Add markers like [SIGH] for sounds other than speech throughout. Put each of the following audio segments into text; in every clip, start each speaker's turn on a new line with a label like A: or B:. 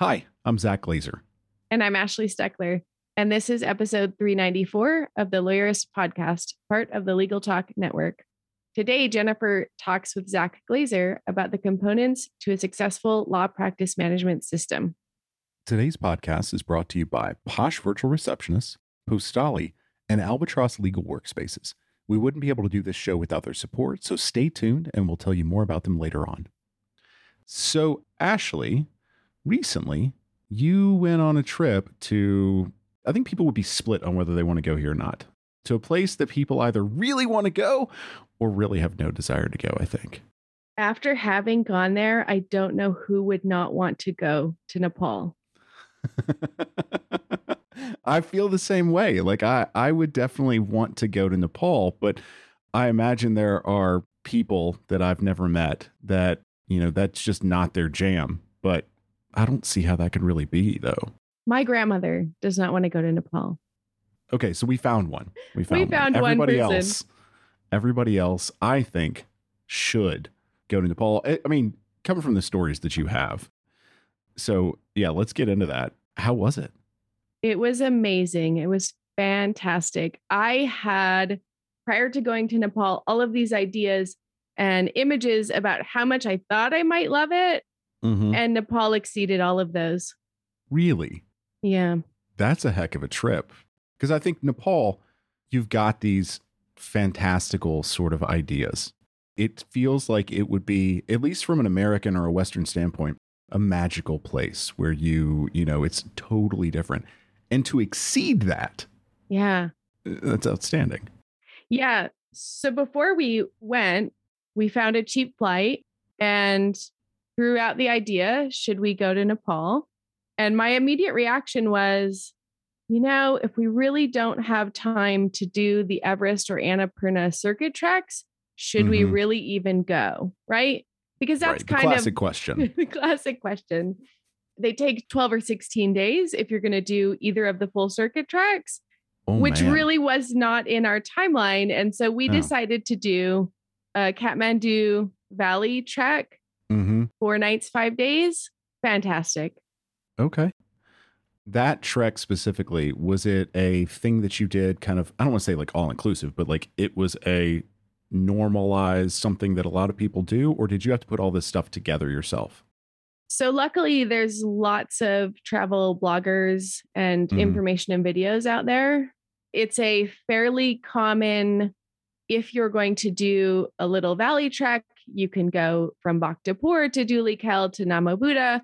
A: Hi, I'm Zack Glaser.
B: And I'm Ashley Steckler. And this is episode 394 of the Lawyerist podcast, part of the Legal Talk Network. Today, Jennifer talks with Zack Glaser about the components to a successful law practice management system.
A: Today's podcast is brought to you by Posh Virtual Receptionists, Postali, and Albatross Legal Workspaces. We wouldn't be able to do this show without their support, so stay tuned and we'll tell you more about them later on. So, Ashley, recently you went on a trip to, I think people would be split on whether they want to go here or not, to a place that people either really want to go or really have no desire to go, I think.
B: After having gone there, I don't know who would not want to go to Nepal. [LAUGHS]
A: I feel the same way. Like I, I would definitely want to go to Nepal, but I imagine there are people that I've never met that, you know, that's just not their jam. But I don't see how that could really be, though.
B: My grandmother does not want to go to Nepal.
A: Okay, so we found one. We found,
B: we found
A: one. Everybody
B: one
A: else, everybody else, I think, should go to Nepal. I mean, coming from the stories that you have. So yeah, let's get into that. How was it?
B: It was amazing. It was fantastic. I had prior to going to Nepal all of these ideas and images about how much I thought I might love it
A: Mhm.
B: and Nepal exceeded all of those.
A: Really?
B: Yeah.
A: That's a heck of a trip. Because I think Nepal, you've got these fantastical sort of ideas. It feels like it would be, at least from an American or a Western standpoint, a magical place where you, you know, it's totally different. And to exceed that,
B: Yeah.
A: uh, that's outstanding.
B: Yeah. So before we went, we found a cheap flight and threw out the idea should we go to Nepal? And my immediate reaction was, you know, if we really don't have time to do the Everest or Annapurna circuit treks, should we
A: Mhm.
B: really even go? Right? Because that's
A: right.
B: Kind
A: classic
B: of
A: question. [LAUGHS]
B: the classic question. They take 12 or 16 days if you're going to do either of the full circuit tracks,
A: Oh,
B: which
A: man.
B: really was not in our timeline. And so we decided to do a Kathmandu Valley trek,
A: hmm
B: four nights, five days. Fantastic.
A: Okay. That trek specifically, was it a thing that you did kind of, I don't want to say like all inclusive, but like it was a normalized something that a lot of people do? Or did you have to put all this stuff together yourself?
B: So luckily there's lots of travel bloggers and
A: Mhm.
B: information and videos out there. It's a fairly common if you're going to do a little valley trek, you can go from Bhaktapur to Dhulikhel to Namo Buddha.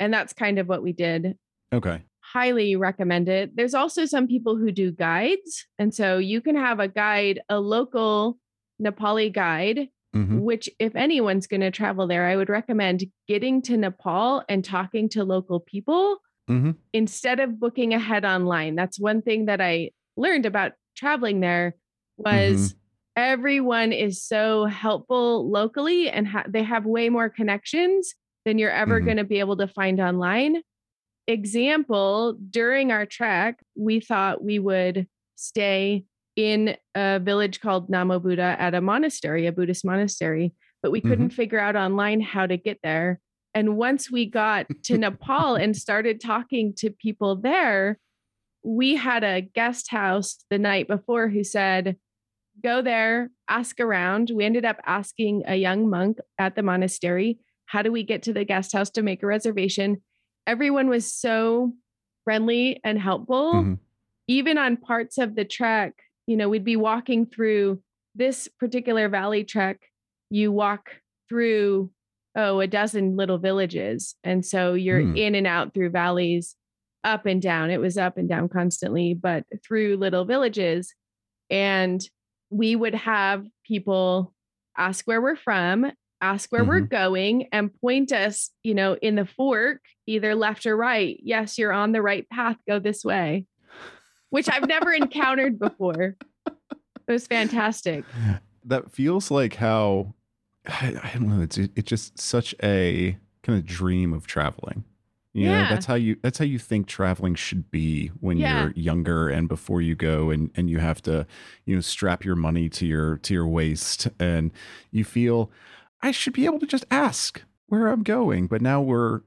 B: And that's kind of what we did.
A: Okay.
B: Highly recommend it. There's also some people who do guides. And so you can have a guide, a local Nepali guide
A: hmm
B: which if anyone's going to travel there i would recommend getting to nepal and talking to local people
A: Mhm.
B: instead of booking ahead online that's one thing that i learned about traveling there was everyone is so helpful locally and ha- they have way more connections than you're ever
A: Mhm.
B: going to be able to find online example during our trek we thought we would stay in a village called Namo Buddha at a monastery, a Buddhist monastery, but we couldn't figure out online how to get there. And once we got to Nepal and started talking to people there, we had a guest house the night before who said, Go there, ask around. We ended up asking a young monk at the monastery, How do we get to the guest house to make a reservation? Everyone was so friendly and helpful
A: Mhm.
B: even on parts of the trek, you know, we'd be walking through this particular valley trek. You walk through, oh, a dozen little villages. And so you're
A: Hmm.
B: in and out through valleys, up and down. It was up and down constantly, but through little villages. And we would have people ask where we're from ask where we're mm-hmm. going and point us, you know, in the fork, either left or right. Yes, you're on the right path. Go this way, which I've never encountered before. It was fantastic.
A: That feels like how [SIGHS] I, I don't know. It's it, it's just such a kind of dream of traveling. You know,
B: Yeah.
A: that's how you that's how you think traveling should be when
B: Yeah.
A: you're younger and before you go and and you have to, you know, strap your money to your to your waist and you feel I should be able to just ask where I'm going. But now we're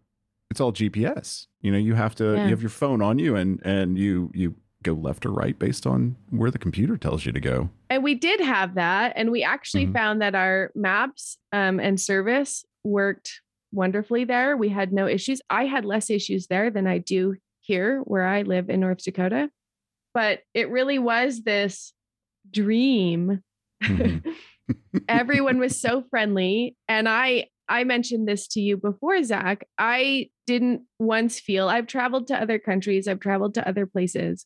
A: it's all GPS. You know, you have to
B: Yeah.
A: you have your phone on you and and you you go left or right based on where the computer tells you to go.
B: And we did have that. And we actually
A: Mhm.
B: found that our maps um, and service worked wonderfully there. We had no issues. I had less issues there than I do here where I live in North Dakota. But it really was this dream.
A: Mhm. [LAUGHS]
B: Everyone was so friendly. And I I mentioned this to you before, Zack. I didn't once feel I've traveled to other countries, I've traveled to other places.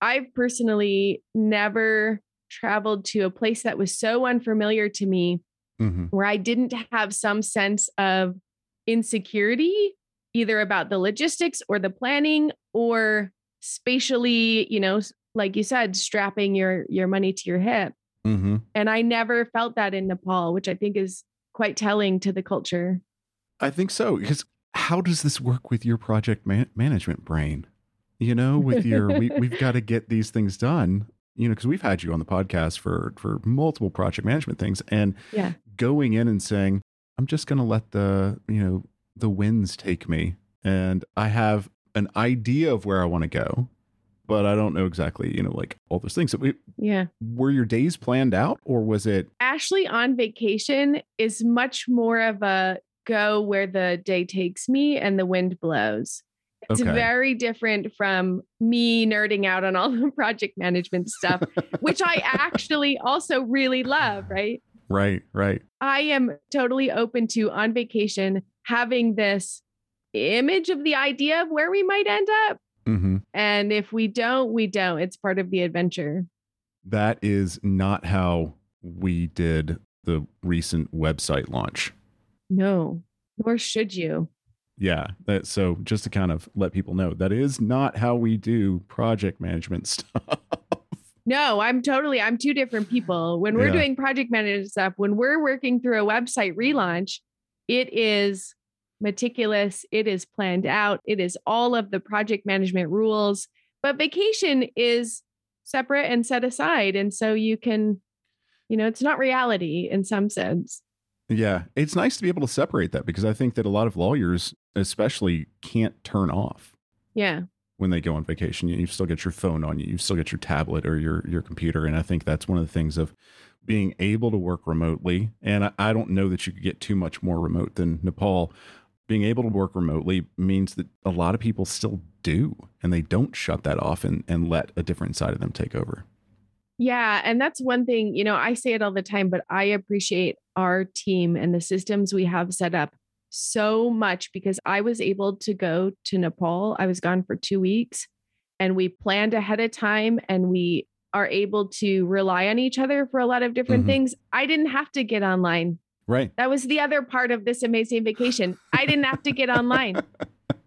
B: I've personally never traveled to a place that was so unfamiliar to me
A: Mhm.
B: where I didn't have some sense of insecurity, either about the logistics or the planning or spatially, you know, like you said, strapping your your money to your hip.
A: Mhm.
B: And I never felt that in Nepal, which I think is quite telling to the culture.
A: I think so. Because how does this work with your project man- management brain? You know, with your we, we've [LAUGHS] got to get these things done. You know, because we've had you on the podcast for for multiple project management things, and
B: Yeah.
A: going in and saying, "I'm just going to let the you know the winds take me," and I have an idea of where I want to go, but I don't know exactly. You know, like all those things. So we,
B: Yeah.
A: were your days planned out, or was it?
B: Ashley on vacation is much more of a go where the day takes me and the wind blows. It's
A: Okay.
B: very different from me nerding out on all the [LAUGHS] project management stuff, which I actually also really love, right?
A: Right, right.
B: I am totally open to on vacation having this image of the idea of where we might end up.
A: hmm
B: And if we don't, we don't. It's part of the adventure.
A: That is not how we did the recent website launch.
B: No, nor should you.
A: Yeah. That, so just to kind of let people know, that is not how we do project management [LAUGHS] stuff.
B: No, I'm totally, I'm two different people. When we're
A: Yeah.
B: doing project management stuff, when we're working through a website relaunch, it is meticulous, it is planned out, it is all of the project management rules. But vacation is separate and set aside. And so you can, you know, it's not reality in some sense.
A: yeah. It's nice to be able to separate that because I think that a lot of lawyers, especially, can't turn off
B: Yeah.
A: When they go on vacation. You, still get your phone on you, you still get your tablet or your, your computer. And I think that's one of the things of being able to work remotely. And I, I don't know that you could get too much more remote than Nepal. Being able to work remotely means that a lot of people still do, and they don't shut that off and, and let a different side of them take over.
B: Yeah. And that's one thing, you know, I say it all the time, but I appreciate our team and the systems we have set up so much because I was able to go to Nepal. I was gone for two weeks and we planned ahead of time and we are able to rely on each other for a lot of different
A: Mhm.
B: things. I didn't have to get online.
A: Right.
B: That was the other part of this amazing vacation. I didn't have to get online.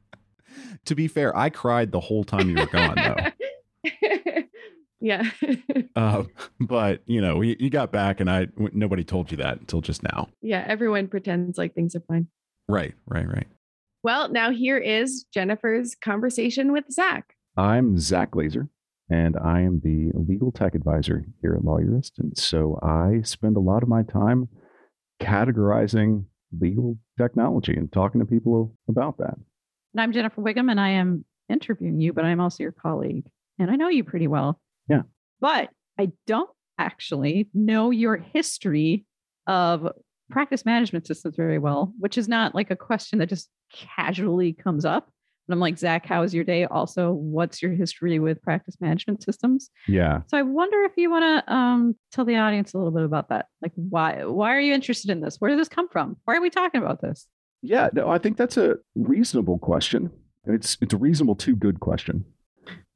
B: [LAUGHS]
A: to be fair, I cried the whole time you were gone, though. [LAUGHS]
B: yeah. [LAUGHS]
A: Uh, but you know, you, you got back, and I nobody told you that until just now.
B: yeah. Everyone pretends like things are fine.
A: Right. Right. Right.
B: Well, now here is Jennifer's conversation with Zack.
A: I'm Zack Glaser, and I am the legal tech advisor here at Lawyerist. And so I spend a lot of my time categorizing legal technology and talking to people about that.
C: And I'm Jennifer Whigham, and I am interviewing you, but I'm also your colleague. And I know you pretty well.
A: Yeah.
C: But I don't actually know your history of practice management systems very well, which is not like a question that just casually comes up. And I'm like, Zack, how is your day? Also, what's your history with practice management systems?
A: Yeah.
C: So I wonder if you want to um, tell the audience a little bit about that. Like, why why are you interested in this? Where did this come from? Why are we talking about this?
A: Yeah. No, I think that's a reasonable question. It's it's a reasonable too good question.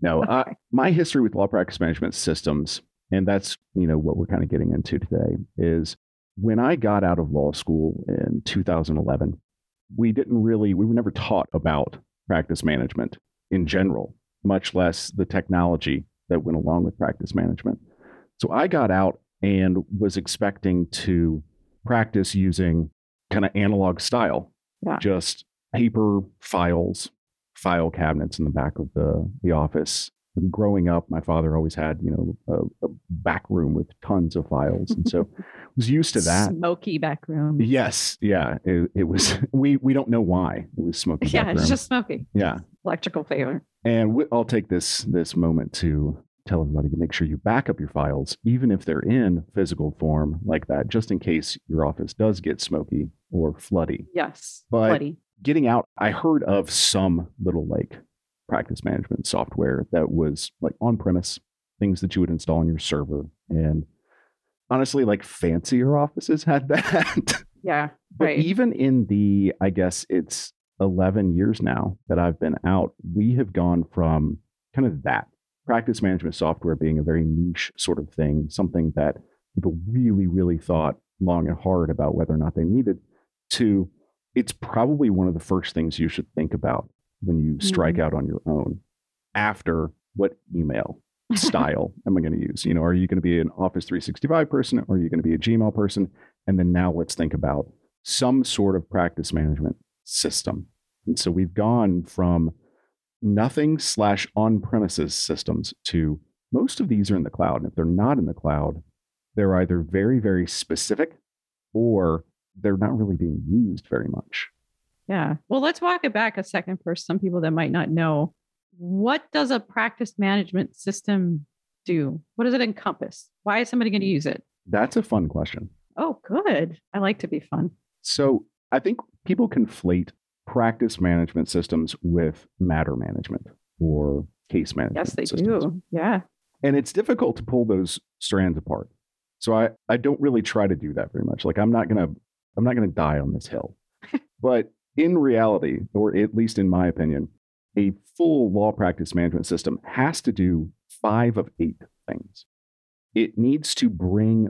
A: No, I,
C: Okay.
A: my history with law practice management systems, and that's you know what we're kind of getting into today, is when I got out of law school in 2011, we didn't really, we were never taught about practice management in general, much less the technology that went along with practice management. So I got out and was expecting to practice using kind of analog style,
C: Yeah.
A: just paper files, file cabinets in the back of the, the office. Growing up, my father always had, you know, a, a back room with tons of files. And so [LAUGHS] was used to that.
C: Smoky back room.
A: Yes, yeah, it, it was. [LAUGHS] We we don't know why it was smoky.
C: Yeah, it's just smoky.
A: yeah.
C: Electrical failure.
A: And we, I'll take this this moment to tell everybody to make sure you back up your files, even if they're in physical form like that, just in case your office does get smoky or floody.
C: Yes.
A: But-
C: Bloody.
A: Getting out, I heard of some little like practice management software that was like on premise, things that you would install on your server, and honestly, like fancier offices had [LAUGHS] that.
C: Yeah.
A: But
C: Right.
A: even in the, I guess it's 11 years now that I've been out, we have gone from kind of that practice management software being a very niche sort of thing, something that people really, really thought long and hard about whether or not they needed, to it's probably one of the first things you should think about when you strike mm-hmm. out on your own after what email [LAUGHS] style am I going to use? You know, are you going to be an Office 365 person or are you going to be a Gmail person? And then now let's think about some sort of practice management system. And so we've gone from nothing slash on premises systems to most of these are in the cloud. And if they're not in the cloud, they're either very, very specific or they're not really being used very much.
C: Yeah. Well, let's walk it back a second for some people that might not know. What does a practice management system do? What does it encompass? Why is somebody going to use it?
A: That's a fun question.
C: Oh, good. I like to be fun.
A: So I think people conflate practice management systems with matter management or case management.
C: Yes, they
A: systems.
C: do. Yeah.
A: And it's difficult to pull those strands apart. So I, I don't really try to do that very much. Like I'm not gonna I'm not gonna die on this hill. [LAUGHS] but in reality, or at least in my opinion, a full law practice management system has to do five of eight things. It needs to bring,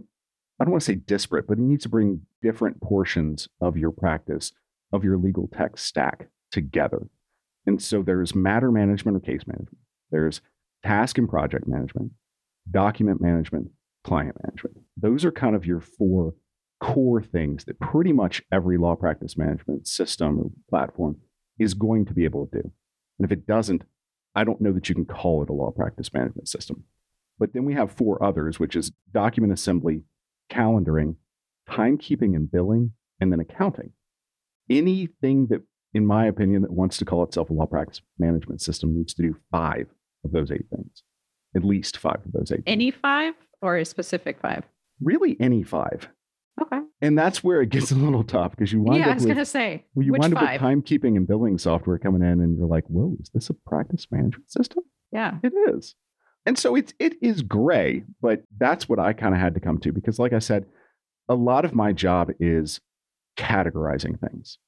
A: I don't want to say disparate, but it needs to bring different portions of your practice, of your legal tech stack together. And so there's matter management or case management. There's task and project management, document management, client management. Those are kind of your four core things that pretty much every law practice management system or platform is going to be able to do. And if it doesn't, I don't know that you can call it a law practice management system. But then we have four others, which is document assembly, calendaring, timekeeping and billing, and then accounting. Anything that, in my opinion, that wants to call itself a law practice management system needs to do five of those eight things, at least five of those eight. things.
C: Any five or a specific five?
A: really any five.
C: Okay.
A: And that's where it gets a little tough because you wind
C: Yeah, I
A: up
C: was
A: with
C: going to say,
A: well, you wind up with timekeeping and billing software coming in, and you're like, "Whoa, is this a practice management system?"
C: yeah.
A: It is. And so it's it is gray, but that's what I kind of had to come to because, like I said, a lot of my job is categorizing things,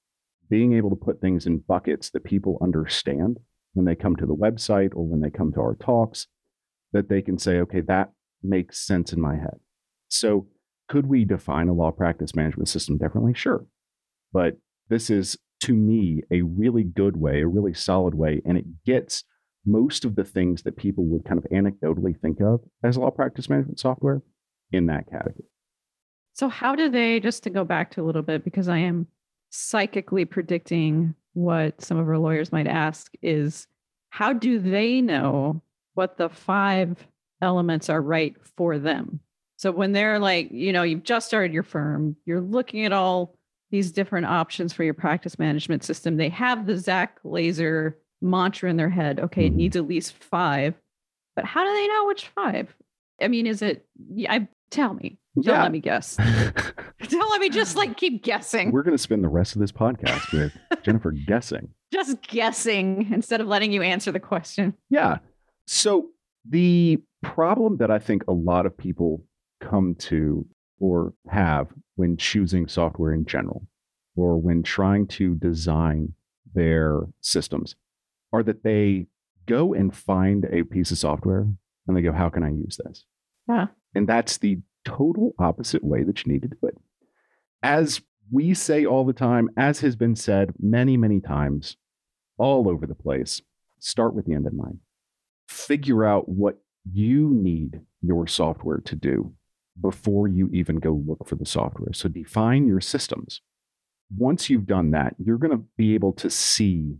A: being able to put things in buckets that people understand when they come to the website or when they come to our talks, that they can say, okay, that makes sense in my head. So, could we define a law practice management system differently? Sure. But this is, to me, a really good way, a really solid way, and it gets most of the things that people would kind of anecdotally think of as law practice management software in that category.
C: So, how do they, just to go back to a little bit, because I am psychically predicting what some of our lawyers might ask, is how do they know what the five elements are right for them? So, when they're like, you know, you've just started your firm, you're looking at all these different options for your practice management system, they have the Zack Glaser mantra in their head. Okay, it
A: Mhm.
C: needs at least five. But how do they know which five? I mean, is it, I, tell me. Don't
A: Yeah.
C: let me guess. [LAUGHS] Don't let me just like keep guessing.
A: We're going to spend the rest of this podcast with [LAUGHS] Jennifer guessing.
C: just guessing instead of letting you answer the question.
A: Yeah. So the problem that I think a lot of people come to or have when choosing software in general or when trying to design their systems are that they go and find a piece of software and they go, How can I use this?
C: Yeah.
A: And that's the total opposite way that you need to do it. as we say all the time, as has been said many, many times all over the place, start with the end in mind. Figure out what you need your software to do before you even go look for the software. So define your systems. Once you've done that, you're going to be able to see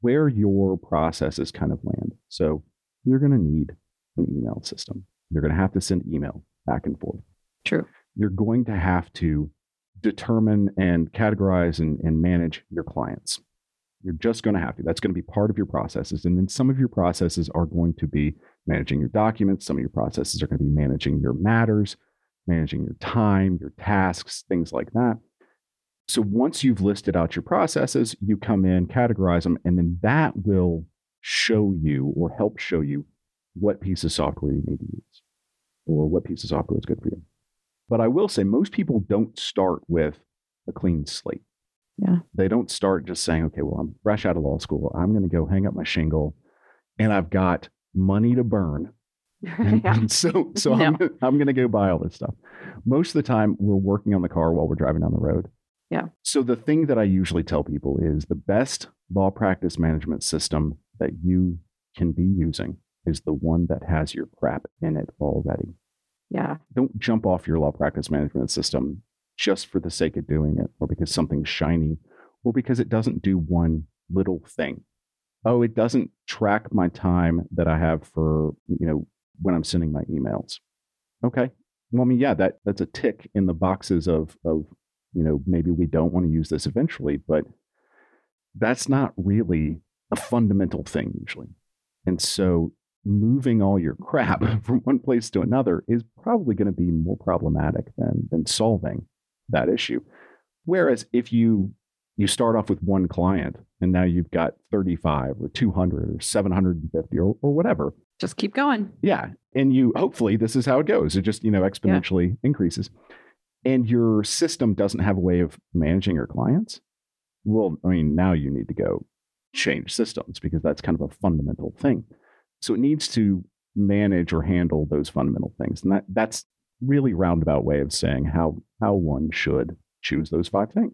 A: where your processes kind of land. So you're going to need an email system. You're going to have to send email back and forth.
C: True.
A: You're going to have to determine and categorize and, and manage your clients. You're just going to have to. That's going to be part of your processes. And then some of your processes are going to be managing your documents. Some of your processes are going to be managing your matters, managing your time, your tasks, things like that. So once you've listed out your processes, you come in, categorize them, and then that will show you or help show you what piece of software you need to use or what piece of software is good for you. But I will say most people don't start with a clean slate.
C: Yeah.
A: They don't start just saying, okay, well, I'm fresh out of law school. I'm going to go hang up my shingle and I've got money to burn. [LAUGHS]
C: yeah.
A: so so
C: No.
A: I'm, I'm going to go buy all this stuff. Most of the time, we're working on the car while we're driving down the road.
C: Yeah.
A: So the thing that I usually tell people is the best law practice management system that you can be using is the one that has your crap in it already.
C: Yeah.
A: Don't jump off your law practice management system just for the sake of doing it or because something's shiny or because it doesn't do one little thing. Oh, it doesn't track my time that I have for, you know, when I'm sending my emails. Okay. Well, I mean, yeah, that that's a tick in the boxes of of, you know, maybe we don't want to use this eventually, but that's not really a fundamental thing usually. And so moving all your crap [LAUGHS] from one place to another is probably going to be more problematic than than solving that issue. Whereas if you you start off with one client and now you've got 35 or 200 or 750 or, or whatever.
C: Just keep going.
A: yeah. And you hopefully this is how it goes. It just you know exponentially increases. And your system doesn't have a way of managing your clients. Well i mean now you need to go change systems because that's kind of a fundamental thing. So it needs to manage or handle those fundamental things. And that that's really roundabout way of saying how how one should choose those five things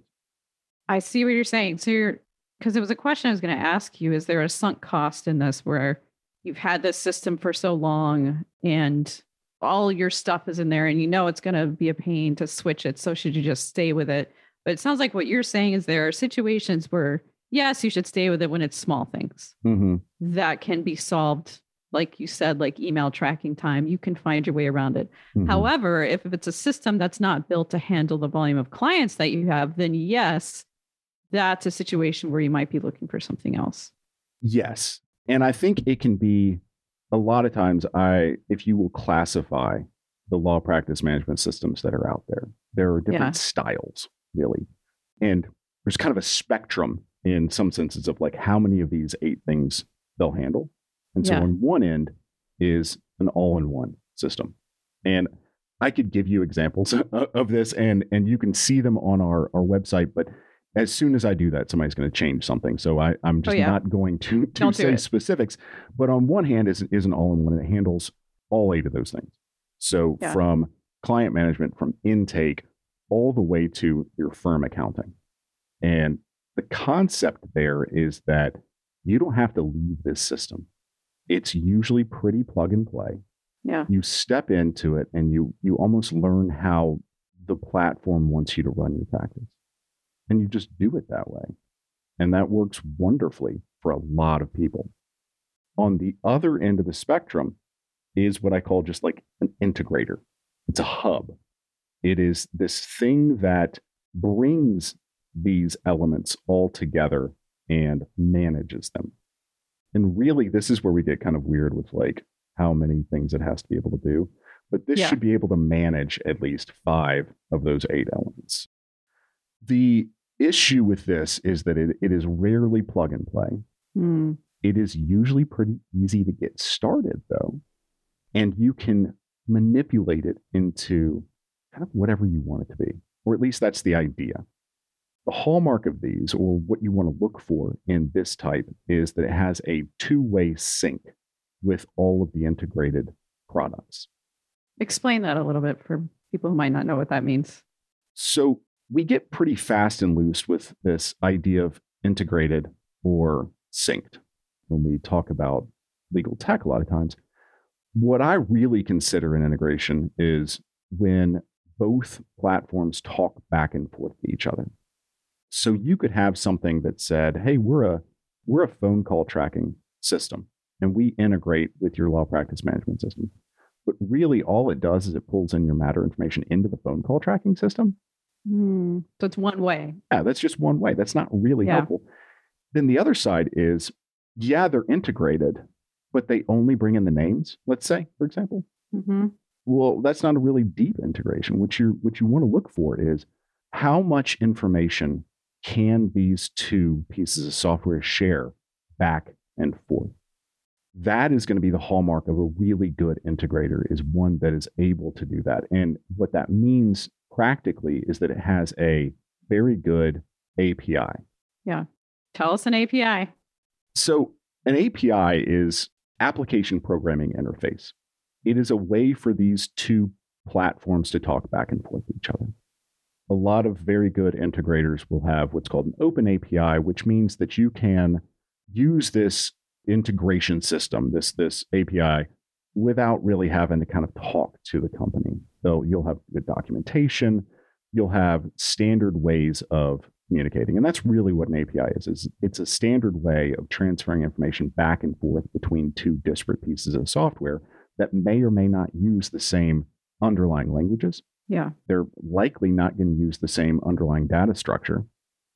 C: I see what you're saying. So you're because it was a question I was going to ask you. Is there a sunk cost in this where you've had this system for so long and all your stuff is in there and you know it's going to be a pain to switch it. So should you just stay with it? But it sounds like what you're saying is there are situations where, yes, you should stay with it when it's small things
A: mm-hmm.
C: that can be solved. Like you said, like email tracking time, you can find your way around it.
A: Mm-hmm.
C: However, if, if it's a system that's not built to handle the volume of clients that you have, then yes, that's a situation where you might be looking for something else.
A: Yes. And I think it can be a lot of times I if you will classify the law practice management systems that are out there, there are different
C: Yeah.
A: styles, really. And there's kind of a spectrum in some senses of like how many of these eight things they'll handle. And so
C: Yeah.
A: on one end is an all-in-one system. And I could give you examples [LAUGHS] of this and and you can see them on our, our website, but as soon as I do that, somebody's going to change something. So I, I'm oh, just
C: Oh, yeah.
A: not going to, [LAUGHS] to
C: Don't
A: say specifics. But on one hand, is, is an all in one it handles all eight of those things. So
C: Yeah.
A: from client management, from intake, all the way to your firm accounting. And the concept there is that you don't have to leave this system. It's usually pretty plug and play
C: Yeah.
A: you step into it and you you almost learn how the platform wants you to run your practice and you just do it that way and that works wonderfully for a lot of people on the other end of the spectrum is what i call just like an integrator it's a hub it is this thing that brings these elements all together and manages them and really this is where we get kind of weird with like how many things it has to be able to do. But this
C: Yeah.
A: should be able to manage at least five of those eight elements. The issue with this is that it, it is rarely plug and play.
C: Hmm.
A: It is usually pretty easy to get started, though, and you can manipulate it into kind of whatever you want it to be, or at least that's the idea. The hallmark of these, or what you want to look for in this type, is that it has a two way sync with all of the integrated products.
C: Explain that a little bit for people who might not know what that means.
A: So we get pretty fast and loose with this idea of integrated or synced when we talk about legal tech a lot of times. What I really consider an integration is when both platforms talk back and forth to each other. So you could have something that said, "Hey, we're a we're a phone call tracking system and we integrate with your law practice management system." But really all it does is it pulls in your matter information into the phone call tracking system.
C: Mm, so it's one way.
A: Yeah, that's just one way. That's not really
C: Yeah.
A: helpful. Then the other side is, yeah, they're integrated, but they only bring in the names, let's say, for example.
C: Mm-hmm.
A: Well, that's not a really deep integration. What you what you want to look for is how much information can these two pieces of software share back and forth. That is going to be the hallmark of a really good integrator is one that is able to do that. And what that means practically is that it has a very good API. Yeah.
C: Tell us an API.
A: So, an API is application programming interface. It is a way for these two platforms to talk back and forth with each other. A lot of very good integrators will have what's called an open API, which means that you can use this integration system, this, this API, without really having to kind of talk to the company. So you'll have good documentation, you'll have standard ways of communicating. And that's really what an API is, is it's a standard way of transferring information back and forth between two disparate pieces of software that may or may not use the same underlying languages.
C: Yeah.
A: They're likely not going to use the same underlying data structure,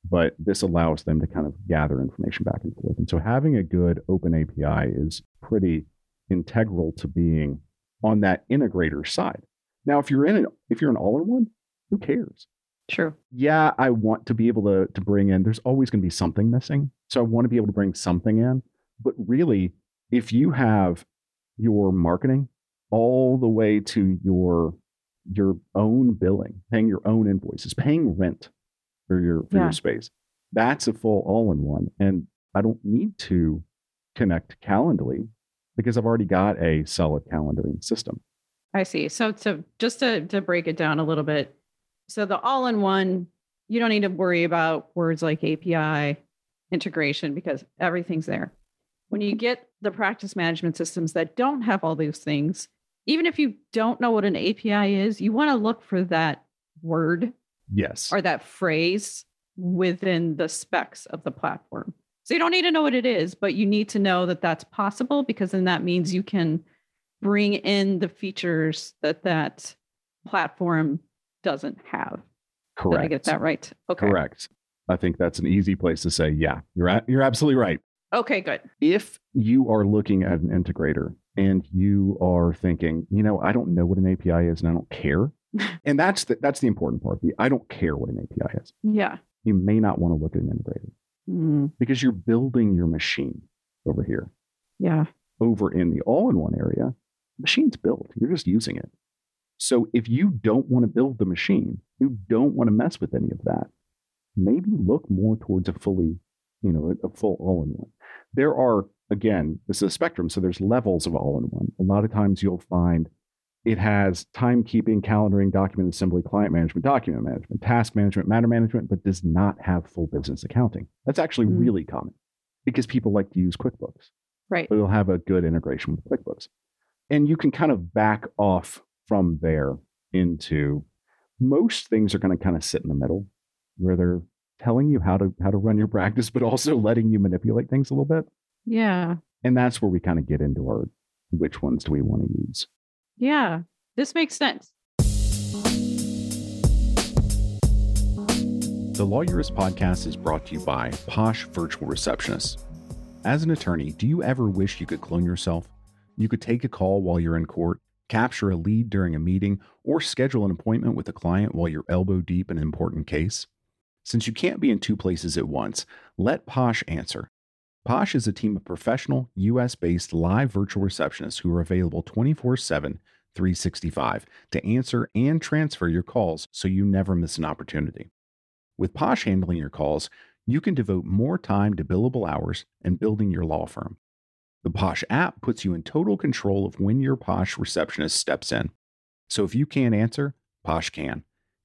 A: but this allows them to kind of gather information back and forth. And so having a good open API is pretty integral to being on that integrator side. Now, if you're in it, if you're an all-in-one, who cares?
C: True.
A: yeah, I want to be able to to bring in. There's always going to be something missing, so I want to be able to bring something in. But really, if you have your marketing all the way to your your own billing, paying your own invoices, paying rent for your for
C: Yeah.
A: your space, that's a full all in one. And I don't need to connect Calendly because I've already got a solid calendaring system.
C: I see. So to just to to break it down a little bit. So the all-in-one, you don't need to worry about words like API integration because everything's there. When you get the practice management systems that don't have all those things, even if you don't know what an API is, you want to look for that word
A: Yes.
C: or that phrase within the specs of the platform. So you don't need to know what it is, but you need to know that that's possible because then that means you can bring in the features that that platform doesn't have.
A: Correct.
C: Did I get that right? Okay.
A: Correct. I think that's an easy place to say, yeah, you're at, you're absolutely right.
C: Okay, good.
A: If you are looking at an integrator and you are thinking, you know, I don't know what an API is and I don't care, [LAUGHS] and that's the, that's the important part. The I don't care what an API is.
C: Yeah.
A: You may not want to look at an integrator
C: Mm,
A: because you're building your machine over here.
C: yeah.
A: Over in the all-in-one area, the machine's built. You're just using it. So if you don't want to build the machine, you don't want to mess with any of that. Maybe look more towards a fully, you know, a, a full all-in-one. There are again, this is a spectrum, so there's levels of all-in-one. A lot of times you'll find it has timekeeping, calendaring, document assembly, client management, document management, task management, matter management, but does not have full business accounting. That's actually
C: Mm.
A: really common because people like to use QuickBooks
C: Right.
A: but it'll have a good integration with QuickBooks. And you can kind of back off from there into most things are going to kind of sit in the middle where they're telling you how to how to run your practice, but also letting you manipulate things a little bit.
C: Yeah.
A: And that's where we kind of get into our which ones do we want to use.
C: Yeah. This makes sense.
A: The Lawyerist podcast is brought to you by Posh Virtual Receptionists. As an attorney, do you ever wish you could clone yourself? You could take a call while you're in court, capture a lead during a meeting, or schedule an appointment with a client while you're elbow deep in an important case. Since you can't be in two places at once, let Posh answer. Posh is a team of professional, US based live virtual receptionists who are available 24 7, 365 to answer and transfer your calls so you never miss an opportunity. With Posh handling your calls, you can devote more time to billable hours and building your law firm. The Posh app puts you in total control of when your Posh receptionist steps in. So if you can't answer, Posh can.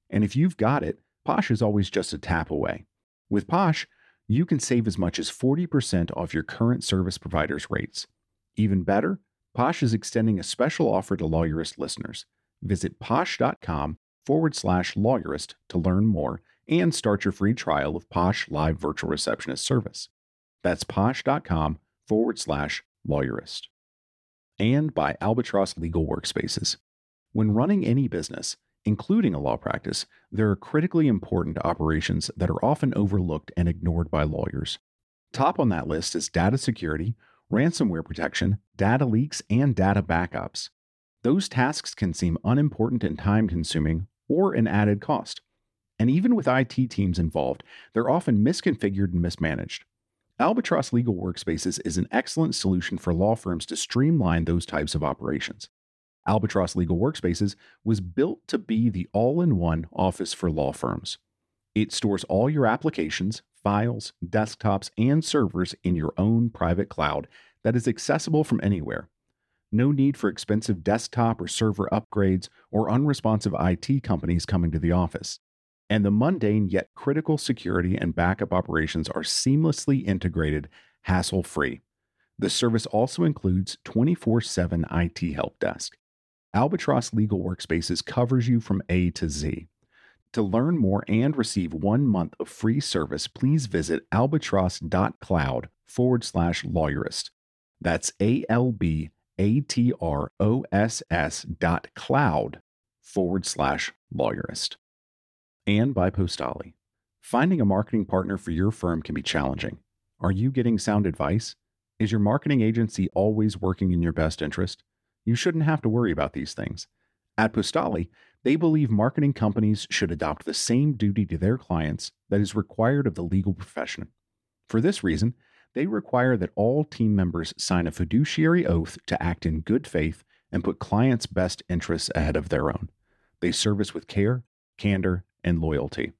A: And if you've got it, Posh is always just a tap away. With Posh, you can save as much as 40% off your current service provider's rates. Even better, Posh is extending a special offer to Lawyerist listeners. Visit posh.com forward slash lawyerist to learn more and start your free trial of Posh Live Virtual Receptionist service. That's posh.com forward slash lawyerist. And by Albatross Legal Workspaces. When running any business, including a law practice, there are critically important operations that are often overlooked and ignored by lawyers. Top on that list is data security, ransomware protection, data leaks, and data backups. Those tasks can seem unimportant and time consuming or an added cost. And even with IT teams involved, they're often misconfigured and mismanaged. Albatross Legal Workspaces is an excellent solution for law firms to streamline those types of operations. Albatross Legal Workspaces was built to be the all in one office for law firms. It stores all your applications, files, desktops, and servers in your own private cloud that is accessible from anywhere. No need for expensive desktop or server upgrades or unresponsive IT companies coming to the office. And the mundane yet critical security and backup operations are seamlessly integrated, hassle free. The service also includes 24 7 IT help desk. Albatross Legal Workspaces covers you from A to Z. To learn more and receive one month of free service, please visit albatross.cloud forward slash lawyerist. That's A L B A T R O S S dot cloud forward slash lawyerist. And by Postali. Finding a marketing partner for your firm can be challenging. Are you getting sound advice? Is your marketing agency always working in your best interest? You shouldn't have to worry about these things. At Postali, they believe marketing companies should adopt the same duty to their clients that is required of the legal profession. For this reason, they require that all team members sign a fiduciary oath to act in good faith and put clients' best interests ahead of their own. They service with care, candor, and loyalty.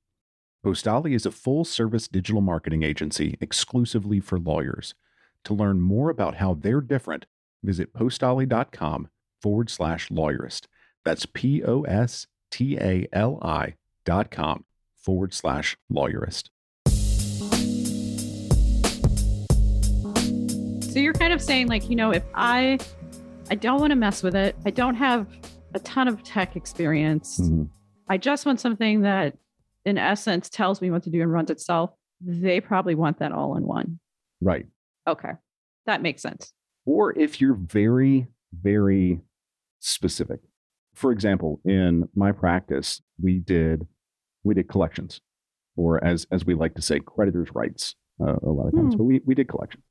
A: Postali is a full service digital marketing agency exclusively for lawyers. To learn more about how they're different, visit postali.com forward slash lawyerist. That's P O S T A L I dot com forward slash lawyerist.
C: So you're kind of saying, like, you know, if I I don't want to mess with it, I don't have a ton of tech experience.
A: Mhm.
C: I just want something that, in essence, tells me what to do and runs itself. They probably want that all in one.
A: Right.
C: Okay, that makes sense.
A: Or if you're very, very specific. For example, in my practice, we did we did collections, or as as we like to say, creditors' rights uh, a lot of times.
C: Hmm.
A: But we we did collections.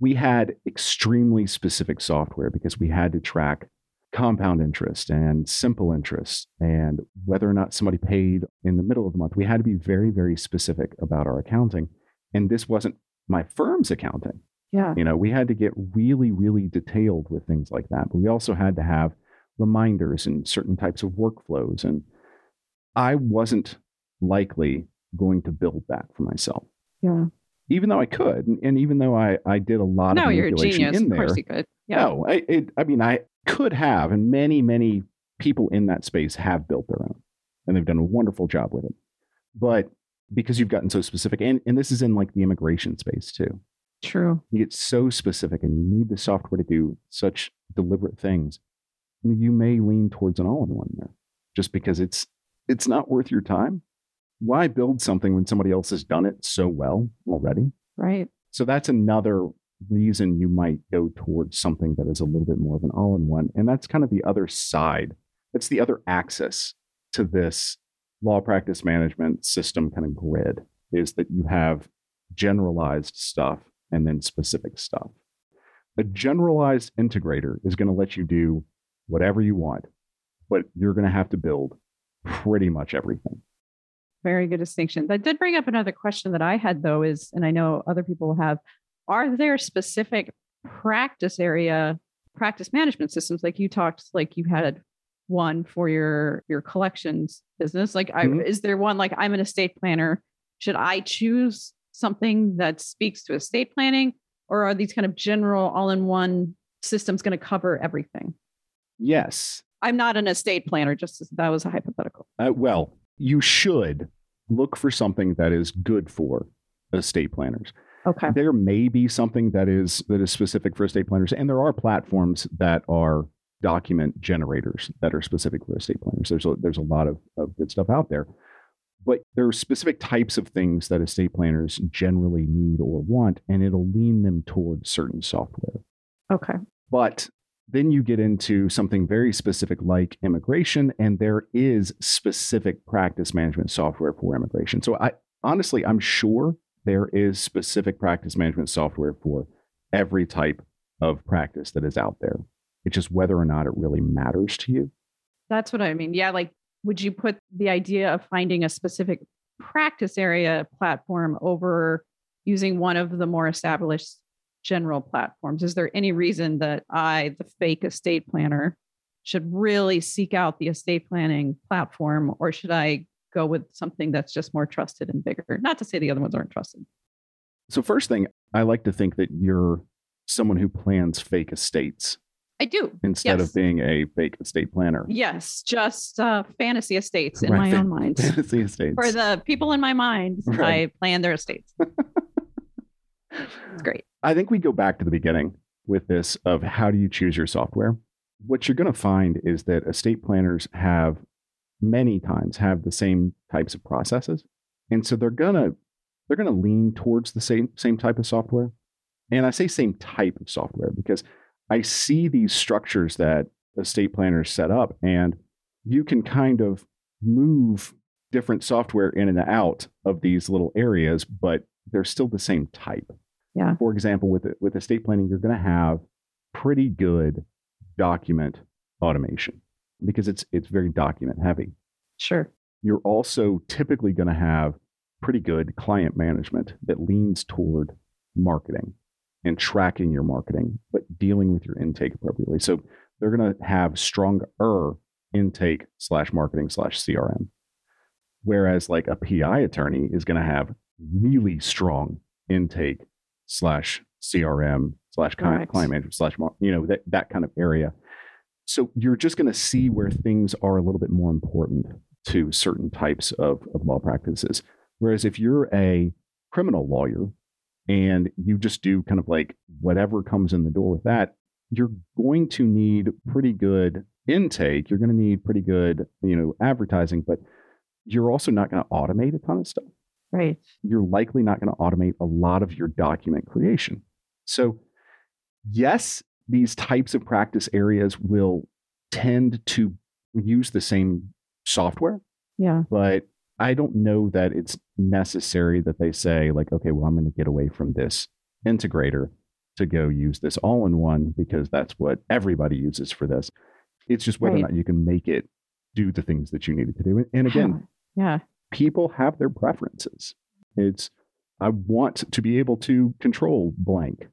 A: We had extremely specific software because we had to track compound interest and simple interest and whether or not somebody paid in the middle of the month. We had to be very, very specific about our accounting. And this wasn't my firm's accounting.
C: Yeah.
A: You know, we had to get really, really detailed with things like that. But we also had to have reminders and certain types of workflows. And I wasn't likely going to build that for myself,
C: Yeah.
A: even though I could. And, and even though I, I did a lot of
C: No,
A: of
C: you're a
A: manipulation
C: genius.
A: in
C: Of course you could. Yeah.
A: No, I, it, I mean, I could have, and many, many people in that space have built their own, and they've done a wonderful job with it. But because you've gotten so specific, and, and this is in like the immigration space too,
C: True.
A: you get so specific and you need the software to do such deliberate things you may lean towards an all-in-one there just because it's it's not worth your time why build something when somebody else has done it so well already
C: Right.
A: so that's another reason you might go towards something that is a little bit more of an all-in-one and that's kind of the other side that's the other axis to this law practice management system kind of grid is that you have generalized stuff and then specific stuff a generalized integrator is going to let you do whatever you want but you're going to have to build pretty much everything
C: Very good distinction. That did bring up another question that I had, though, is, and I know other people have, are there specific practice area practice management systems like you talked, like you had one for your your collections business? Like, I,
A: Mhm.
C: is there one like I'm an estate planner? Should I choose something that speaks to estate planning, or are these kind of general all-in-one systems going to cover everything?
A: yes
C: I'm not an estate planner. Just as- that was a hypothetical.
A: Uh, well, you should look for something that is good for estate planners.
C: Okay.
A: There may be something that is that is specific for estate planners, and there are platforms that are document generators that are specific for estate planners. There's a, there's a lot of, of good stuff out there, but there are specific types of things that estate planners generally need or want, and it'll lean them towards certain software.
C: Okay.
A: But then you get into something very specific like immigration, and there is specific practice management software for immigration. So I honestly, I'm sure there is specific practice management software for every type of practice that is out there. It's just whether or not it really matters to you.
C: That's what I mean. Yeah. Like, would you put the idea of finding a specific practice area platform over using one of the more established general platforms? Is there any reason that I, the fake estate planner, should really seek out the estate planning platform, or should I go with something that's just more trusted and bigger? Not to say the other ones aren't trusted.
A: So, first thing, I like to think that you're someone who plans fake estates
C: I do.
A: instead
C: Yes.
A: of being a fake estate planner.
C: Yes, just uh, fantasy estates in
A: Right,
C: my own mind. [LAUGHS]
A: Fantasy estates.
C: For the people in my mind, [LAUGHS]
A: Right.
C: I plan their estates. it's great.
A: I think we go back to the beginning with this of how do you choose your software? What you're going to find is that estate planners have many times have the same types of processes. And so they're going to they're going to lean towards the same same type of software. And I say same type of software because I see these structures that estate planners set up and you can kind of move different software in and out of these little areas, but they're still the same type.
C: Yeah.
A: For example, with with estate planning, you're going to have pretty good document automation because it's it's very document heavy.
C: Sure.
A: You're also typically going to have pretty good client management that leans toward marketing and tracking your marketing, but dealing with your intake appropriately. So they're going to have stronger intake slash marketing slash CRM. Whereas like a PI attorney is going to have really strong intake slash CRM slash client, client management slash, you know, that, that kind of area. So you're just going to see where things are a little bit more important to certain types of, of law practices. Whereas if you're a criminal lawyer and you just do kind of like whatever comes in the door with that, you're going to need pretty good intake. You're going to need pretty good, you know, advertising, but you're also not going to automate a ton of stuff.
C: Right.
A: You're likely not going to automate a lot of your document creation. So, yes, these types of practice areas will tend to use the same software,
C: Yeah.
A: but I don't know that it's necessary that they say, like, okay, well, I'm going to get away from this integrator to go use this all in one because that's what everybody uses for this. It's just whether
C: Right.
A: or not you can make it do the things that you need it to do. And again,
C: Yeah.
A: people have their preferences. It's I want to be able to control blank.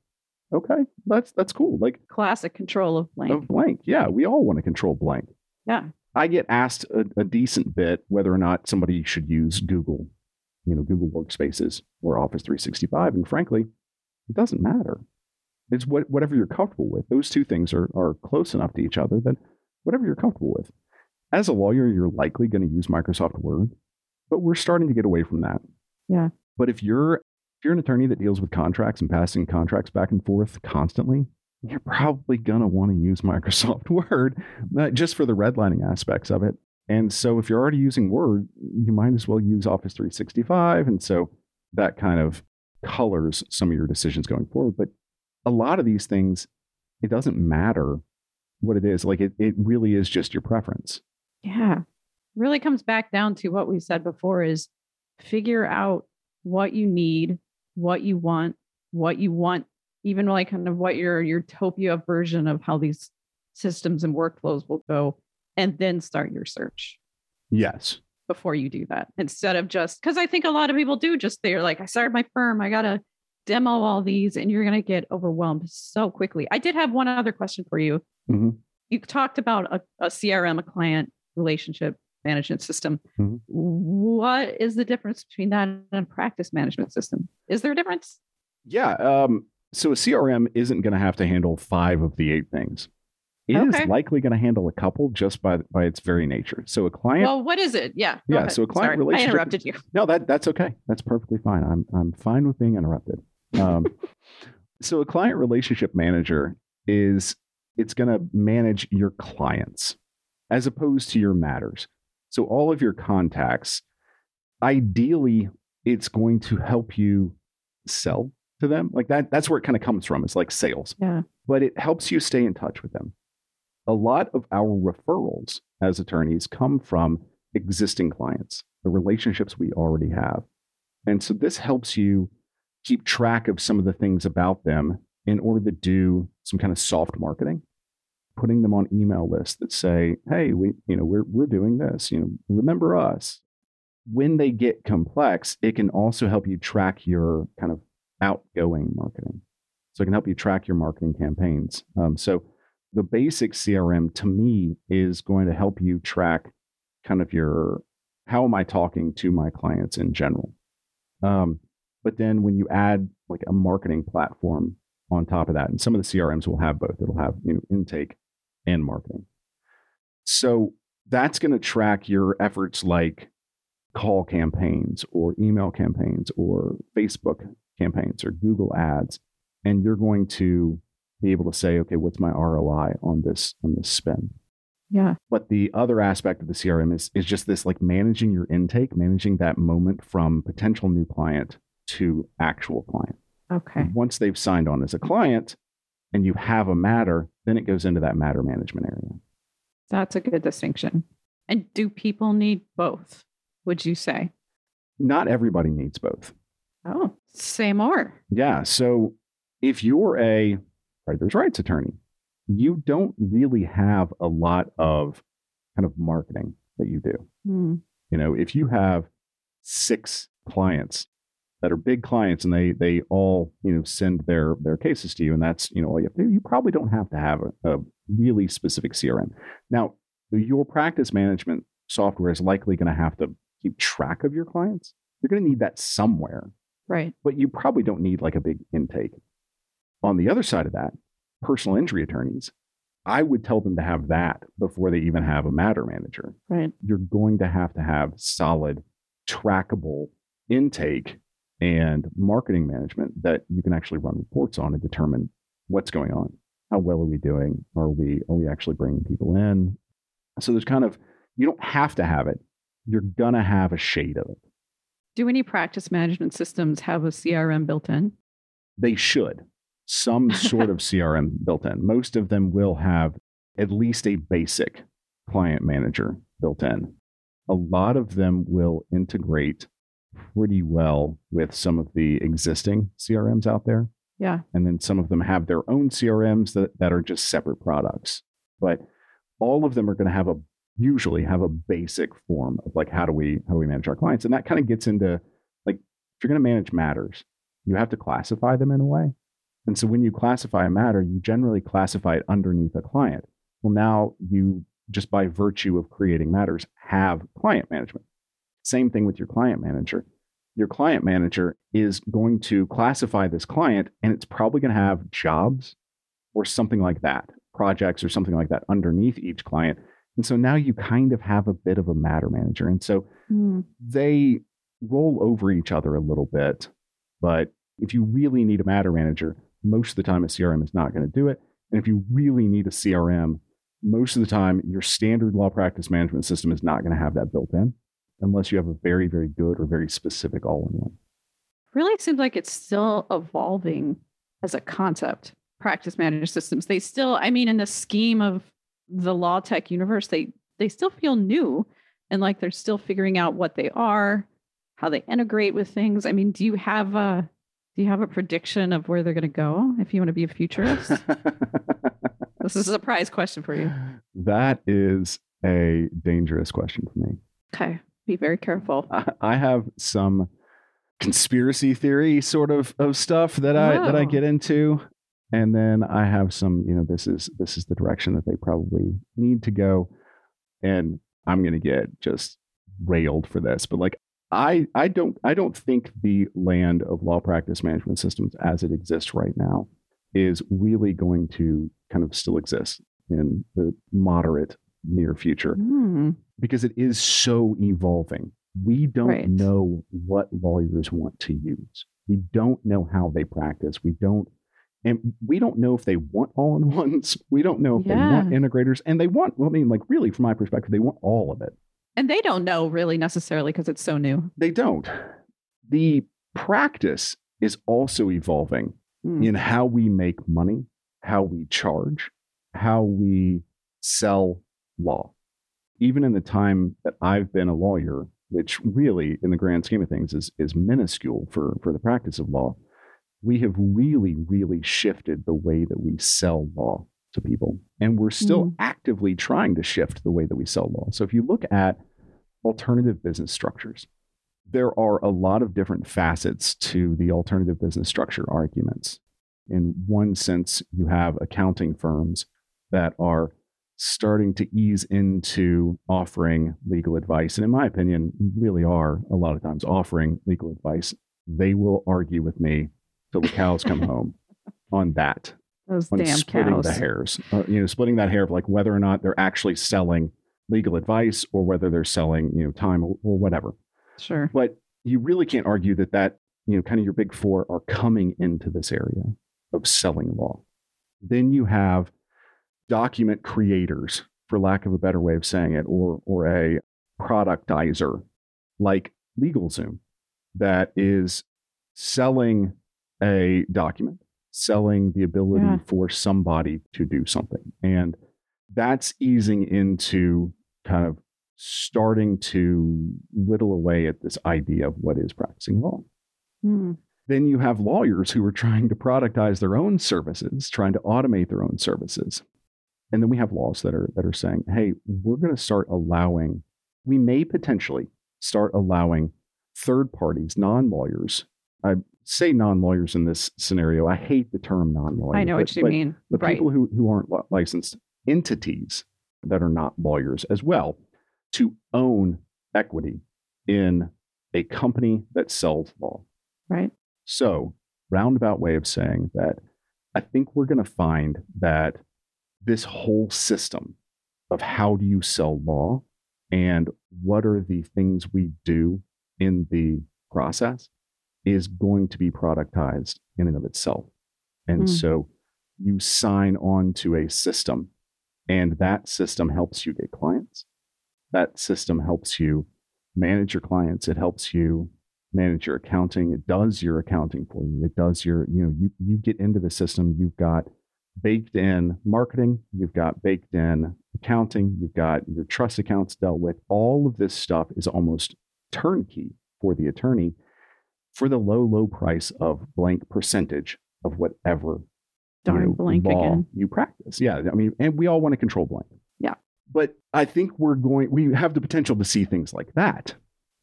A: Okay, that's that's cool. Like
C: Classic control of blank.
A: of blank. Yeah, we all want to control blank.
C: Yeah.
A: I get asked a, a decent bit whether or not somebody should use Google, you know, Google Workspaces or Office 365. And frankly, it doesn't matter. It's what, whatever you're comfortable with. Those two things are, are close enough to each other that whatever you're comfortable with. As a lawyer, you're likely going to use Microsoft Word, but we're starting to get away from that.
C: Yeah.
A: But if you're if you're an attorney that deals with contracts and passing contracts back and forth constantly, you're probably going to want to use [LAUGHS] Microsoft Word uh, just for the redlining aspects of it. And so if you're already using Word, you might as well use Office 365. And so that kind of colors some of your decisions going forward. But a lot of these things, it doesn't matter what it is. Like it, it really is just your preference.
C: Yeah. Really comes back down to what we said before is figure out what you need, what you want, what you want, even like kind of what your utopia version of how these systems and workflows will go, and then start your search
A: Yes.
C: before you do that. Instead of just because I think a lot of people do just they're like, I started my firm, I gotta demo all these, and you're gonna get overwhelmed so quickly. I did have one other question for you.
A: Mhm.
C: You talked about a, a CRM, a client relationship management system.
A: Mhm.
C: What is the difference between that and a practice management system? Is there a difference?
A: Yeah. Um, so a CRM isn't going to have to handle five of the eight things. It is
C: Okay.
A: likely going to handle a couple just by by its very nature. So a client
C: Well, what is it? Yeah.
A: Yeah, so a client
C: Sorry,
A: relationship-
C: I interrupted you.
A: No, that that's okay. That's perfectly fine. I'm I'm fine with being interrupted. Um, [LAUGHS] so a client relationship manager is it's going to manage your clients as opposed to your matters. So all of your contacts, ideally, it's going to help you sell to them. Like that. That's where it kind of comes from. It's like sales
C: Yeah.
A: but it helps you stay in touch with them. A lot of our referrals as attorneys come from existing clients, the relationships we already have. And so this helps you keep track of some of the things about them in order to do some kind of soft marketing, putting them on email lists that say, "Hey, we, you know, we're we're doing this, you know, remember us." When they get complex, it can also help you track your kind of outgoing marketing. So it can help you track your marketing campaigns. Um, so the basic CRM to me is going to help you track kind of your how am I talking to my clients in general. Um, but then when you add like a marketing platform on top of that, and some of the CRMs will have both. It'll have you know intake and marketing. So that's going to track your efforts like call campaigns or email campaigns or Facebook campaigns or Google ads and you're going to be able to say, okay, what's my ROI on this on this spend?
C: Yeah.
A: But the other aspect of the CRM is is just this like managing your intake, managing that moment from potential new client to actual client.
C: Okay.
A: Once they've signed on as a client and you have a matter, then it goes into that matter management area.
C: That's a good distinction. And do people need both? Would you say?
A: Not everybody needs both.
C: Oh, say more.
A: Yeah. So if you're a writer's rights attorney, you don't really have a lot of kind of marketing that you do.
C: Hmm.
A: You know, if you have six clients that are big clients and they they all you know send their their cases to you, and that's you know all you have to do, you probably don't have to have a, a really specific CRM. Now, your practice management software is likely going to have to keep track of your clients. You're going to need that somewhere
C: Right.
A: but you probably don't need like a big intake. On the other side of that, personal injury attorneys, I would tell them to have that before they even have a matter manager.
C: Right.
A: You're going to have to have solid, trackable intake and marketing management that you can actually run reports on and determine what's going on. How well are we doing? Are we are we actually bringing people in? So there's kind of you don't have to have it. You're gonna have a shade of it.
C: Do any practice management systems have a CRM built in?
A: they should some [LAUGHS] sort of crm built in. Most of them will have at least a basic client manager built in. A lot of them will integrate pretty well with some of the existing crms out there.
C: Yeah.
A: and then some of them have their own crms that, that are just separate products. But all of them are going to have a usually have a basic form of like how do we how do we manage our clients? And that kind of gets into like if you're going to manage matters you have to classify them in a way and so when you classify a matter you generally classify it underneath a client well now you just by virtue of creating matters have client management same thing with your client manager your client manager is going to classify this client and it's probably going to have jobs or something like that, projects or something like that underneath each client. And so now you kind of have a bit of a matter manager. And so
C: Hmm.
A: they roll over each other a little bit. But if you really need a matter manager, most of the time a CRM is not going to do it. And if you really need a CRM, most of the time your standard law practice management system is not going to have that built in unless you have a very, very good or very specific all in one.
C: Really seems like it's still evolving as a concept. Practice management systems. They still, I mean, in the scheme of the law tech universe, they they still feel new and like they're still figuring out what they are, how they integrate with things. I mean, do you have a do you have a prediction of where they're going to go if you want to be a futurist? [LAUGHS] this is a surprise question for you.
A: that is a dangerous question for me.
C: Okay, be very careful.
A: I, I have some conspiracy theory sort of of stuff that I that I get into, and then I have some. You know, this is this is the direction that they probably need to go, and I'm going to get just railed for this. But like, I I don't I don't think the land of law practice management systems as it exists right now is really going to kind of still exist. in the moderate near future
C: Hmm.
A: because it is so evolving. We don't
C: Right.
A: know what lawyers want to use. We don't know how they practice. We don't, and we don't know if they want all in ones. We don't know if they want integrators. And they want, well, I mean, like, really, from my perspective, they want all of it.
C: And they don't know really necessarily because it's so new.
A: They don't. The practice is also evolving
C: Hmm.
A: in how we make money, how we charge, how we sell law. Even in the time that I've been a lawyer, which really, in the grand scheme of things, is, is minuscule for, for the practice of law, we have really, really shifted the way that we sell law to people. And we're still
C: Mm.
A: actively trying to shift the way that we sell law. So if you look at alternative business structures, there are a lot of different facets to the alternative business structure arguments. In one sense, you have accounting firms that are starting to ease into offering legal advice. And in my opinion, really are a lot of times offering legal advice. They will argue with me till the cows come home [LAUGHS] on that,
C: Those
A: on
C: damn
A: splitting
C: cows.
A: the hairs. Uh, you know, splitting that hair of like whether or not they're actually selling legal advice or whether they're selling, you know, time or, or whatever.
C: Sure.
A: But you really can't argue that that, you know, kind of your big four are coming into this area of selling law. Then you have document creators, for lack of a better way of saying it, or or a productizer like LegalZoom that is selling a document, selling the ability
C: Yeah.
A: for somebody to do something. And that's easing into kind of starting to whittle away at this idea of what is practicing law.
C: Hmm.
A: Then you have lawyers who are trying to productize their own services, trying to automate their own services. And then we have laws that are that are saying, hey, we're going to start allowing, we may potentially start allowing third parties, non-lawyers. I say non-lawyers in this scenario. I hate the term non-lawyer.
C: I know
A: but-
C: what you
A: but-
C: mean.
A: but
C: right.
A: people who, who aren't licensed entities that are not lawyers as well to own equity in a company that sells law.
C: right.
A: So, roundabout way of saying that I think we're going to find that this whole system of how do you sell law and what are the things we do in the process is going to be productized in and of itself. And
C: Hmm.
A: so you sign on to a system, and that system helps you get clients. That system helps you manage your clients. It helps you manage your accounting. It does your accounting for you. It does your, you know, you, you get into the system, you've got baked in marketing, you've got baked in accounting, you've got your trust accounts dealt with. All of this stuff is almost turnkey for the attorney for the low, low price of blank percentage of whatever you
C: Darn
A: know,
C: blank
A: law
C: again.
A: you practice. Yeah. I mean, and we all want to control blank.
C: Yeah.
A: But I think we're going, we have the potential to see things like that.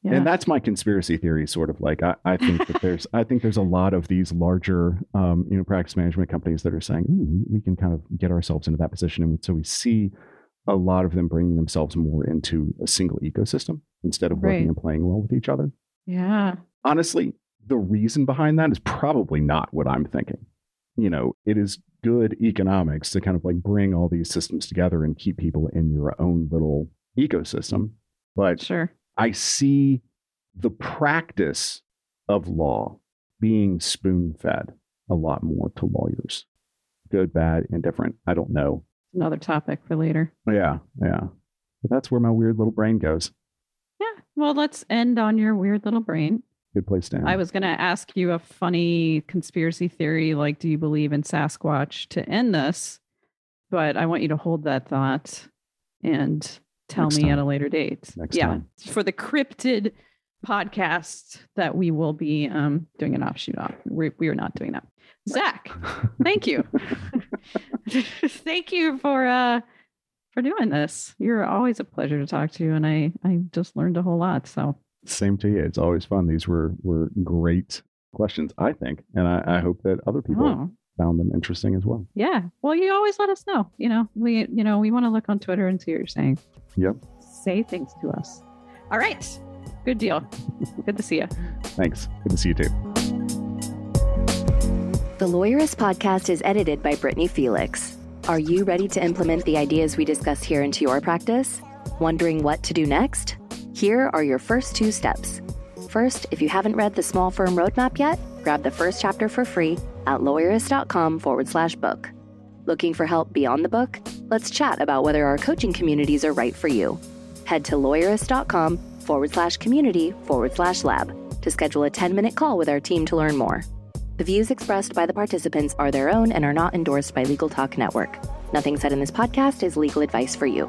C: Yeah.
A: And that's my conspiracy theory, sort of like I, I think that there's [LAUGHS] I think there's a lot of these larger um, you know practice management companies that are saying, Ooh, we, can kind of get ourselves into that position, and we, so we see a lot of them bringing themselves more into a single ecosystem instead of working and playing well with each other.
C: yeah.
A: Honestly, the reason behind that is probably not what I'm thinking. You know, it is good economics to kind of like bring all these systems together and keep people in your own little ecosystem, but
C: Sure.
A: I see the practice of law being spoon fed a lot more to lawyers. Good, bad, indifferent. I don't know.
C: Another topic for later.
A: Yeah, yeah. But that's where my weird little brain goes.
C: Yeah. Well, let's end on your weird little brain.
A: Good place to end.
C: I was going to ask you a funny conspiracy theory like, do you believe in Sasquatch to end this? But I want you to hold that thought and tell
A: Next
C: me
A: time.
C: at a later date.
A: Next
C: yeah.
A: time.
C: For the cryptid podcast that we will be um, doing an offshoot of. We, we are not doing that. Zack, [LAUGHS] thank you. [LAUGHS] thank you for uh for doing this. You're always a pleasure to talk to, and I I just learned a whole lot. So
A: Same to you. It's always fun. These were were great questions, I think, and I, I hope that other people
C: oh,
A: found them interesting as well.
C: yeah. Well, you always let us know. You know, we you know we want to look on Twitter and see what you're saying.
A: Yep.
C: Say things to us. All right. Good deal. Good to see you.
A: Thanks. Good to see you too.
D: The Lawyerist podcast is edited by Brittany Felix. Are you ready to implement the ideas we discuss here into your practice? Wondering what to do next? Here are your first two steps. First, if you haven't read the Small Firm Roadmap yet, grab the first chapter for free at lawyerist.com forward slash book. Looking for help beyond the book? Let's chat about whether our coaching communities are right for you. Head to lawyerist.com forward slash community forward slash lab to schedule a 10 minute call with our team to learn more. The views expressed by the participants are their own and are not endorsed by Legal Talk Network. Nothing said in this podcast is legal advice for you.